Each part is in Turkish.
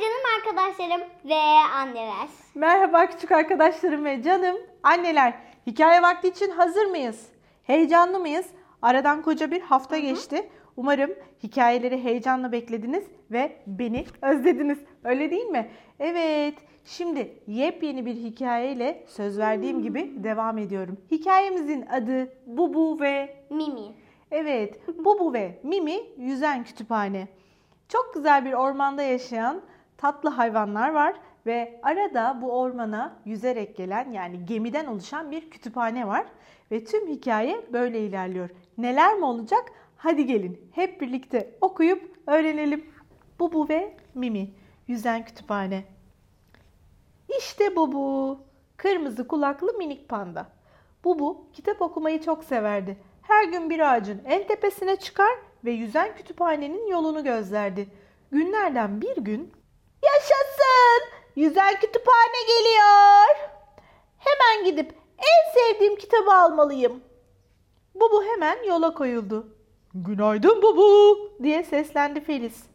canım arkadaşlarım ve anneler. Merhaba küçük arkadaşlarım ve canım anneler. Hikaye vakti için hazır mıyız? Heyecanlı mıyız? Aradan koca bir hafta geçti. Umarım hikayeleri heyecanla beklediniz ve beni özlediniz. Öyle değil mi? Evet. Şimdi yepyeni bir hikayeyle söz verdiğim gibi devam ediyorum. Hikayemizin adı Bubu ve Mimi. Evet, Bubu ve Mimi yüzen kütüphane. Çok güzel bir ormanda yaşayan tatlı hayvanlar var ve arada bu ormana yüzerek gelen yani gemiden oluşan bir kütüphane var ve tüm hikaye böyle ilerliyor. Neler mi olacak? Hadi gelin hep birlikte okuyup öğrenelim. Bubu ve Mimi yüzen kütüphane. İşte Bubu, kırmızı kulaklı minik panda. Bubu kitap okumayı çok severdi. Her gün bir ağacın en tepesine çıkar ve yüzen kütüphanenin yolunu gözlerdi. Günlerden bir gün Yaşasın! Yüzen kütüphane geliyor. Hemen gidip en sevdiğim kitabı almalıyım. Bubu hemen yola koyuldu. Günaydın Bubu diye seslendi Feliz.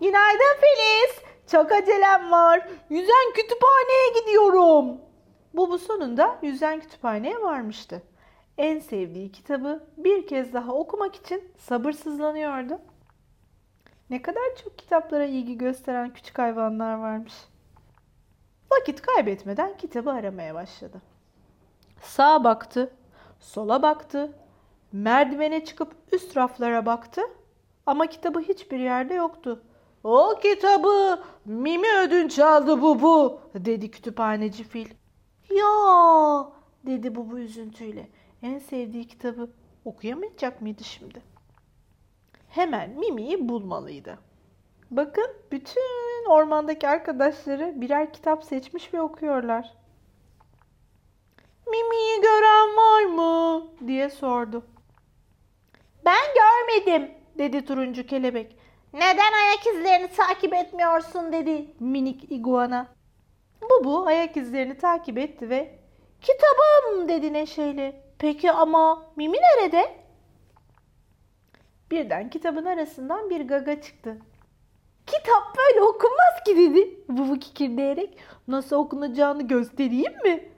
Günaydın Feliz. Çok acelem var. Yüzen kütüphaneye gidiyorum. Bubu sonunda yüzen kütüphaneye varmıştı. En sevdiği kitabı bir kez daha okumak için sabırsızlanıyordu. Ne kadar çok kitaplara ilgi gösteren küçük hayvanlar varmış. Vakit kaybetmeden kitabı aramaya başladı. Sağa baktı, sola baktı, merdivene çıkıp üst raflara baktı ama kitabı hiçbir yerde yoktu. O kitabı Mimi ödünç aldı bu bu dedi kütüphaneci fil. Ya dedi bu bu üzüntüyle. En sevdiği kitabı okuyamayacak mıydı şimdi? Hemen Mimi'yi bulmalıydı. Bakın bütün ormandaki arkadaşları birer kitap seçmiş ve okuyorlar. Mimi'yi gören var mı? diye sordu. Ben görmedim dedi turuncu kelebek. Neden ayak izlerini takip etmiyorsun dedi minik iguana. Bubu ayak izlerini takip etti ve kitabım dedi neşeyle. Peki ama Mimi nerede? Birden kitabın arasından bir gaga çıktı. Kitap böyle okunmaz ki dedi Bubu kikirdeyerek. Nasıl okunacağını göstereyim mi?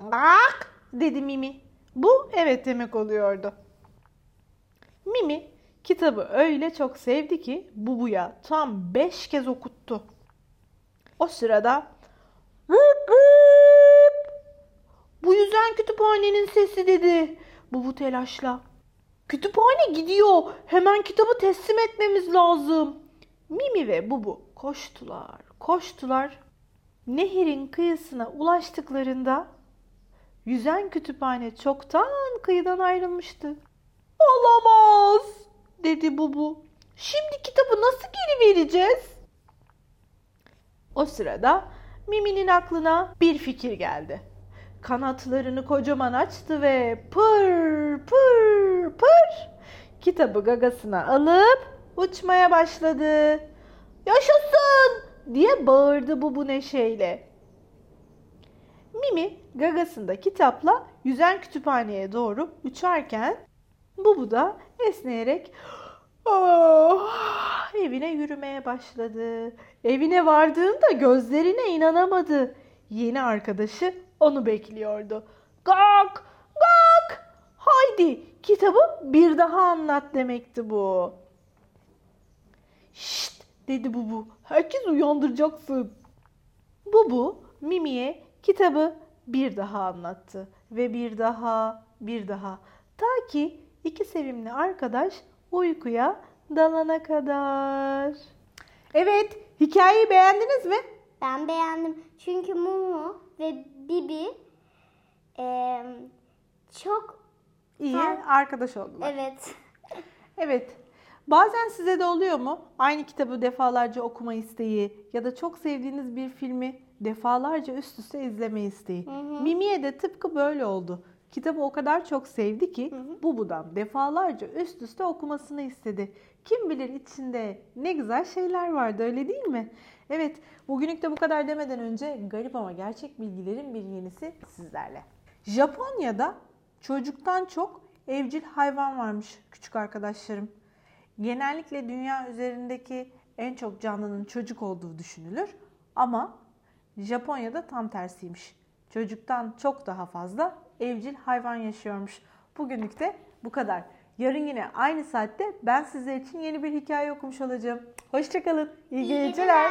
Bak dedi Mimi. Bu evet demek oluyordu. Mimi kitabı öyle çok sevdi ki Bubu'ya tam beş kez okuttu. O sırada! Bu yüzden kütüphanenin sesi dedi. Bubu telaşla. Kütüphane gidiyor. Hemen kitabı teslim etmemiz lazım. Mimi ve Bubu koştular, koştular. Nehirin kıyısına ulaştıklarında yüzen kütüphane çoktan kıyıdan ayrılmıştı. Olamaz dedi Bubu. Şimdi kitabı nasıl geri vereceğiz? O sırada Mimi'nin aklına bir fikir geldi. Kanatlarını kocaman açtı ve pır pır pır kitabı gagasına alıp uçmaya başladı. Yaşasın diye bağırdı bu bu neşeyle. Mimi gagasında kitapla yüzen kütüphaneye doğru uçarken Bubu da esneyerek "Ah!" evine yürümeye başladı. Evine vardığında gözlerine inanamadı. Yeni arkadaşı onu bekliyordu. Gak! Gak! Haydi kitabı bir daha anlat demekti bu. Şşt dedi Bubu. Herkes uyandıracaksın. Bubu Mimi'ye kitabı bir daha anlattı. Ve bir daha, bir daha. Ta ki iki sevimli arkadaş uykuya dalana kadar. Evet, hikayeyi beğendiniz mi? Ben beğendim. Çünkü Mumu ve Bibi eee, çok İyi Ha. arkadaş oldular. evet. Evet. Bazen size de oluyor mu? Aynı kitabı defalarca okuma isteği ya da çok sevdiğiniz bir filmi defalarca üst üste izleme isteği. Mimi'ye de tıpkı böyle oldu. Kitabı o kadar çok sevdi ki Bubu'dan defalarca üst üste okumasını istedi. Kim bilir içinde ne güzel şeyler vardı öyle değil mi? Evet bugünlük de bu kadar demeden önce garip ama gerçek bilgilerin bir yenisi sizlerle. Japonya'da çocuktan çok evcil hayvan varmış küçük arkadaşlarım. Genellikle dünya üzerindeki en çok canlının çocuk olduğu düşünülür. Ama Japonya'da tam tersiymiş. Çocuktan çok daha fazla evcil hayvan yaşıyormuş. Bugünlük de bu kadar. Yarın yine aynı saatte ben sizler için yeni bir hikaye okumuş olacağım. Hoşçakalın. İyi, İyi geceler. geceler.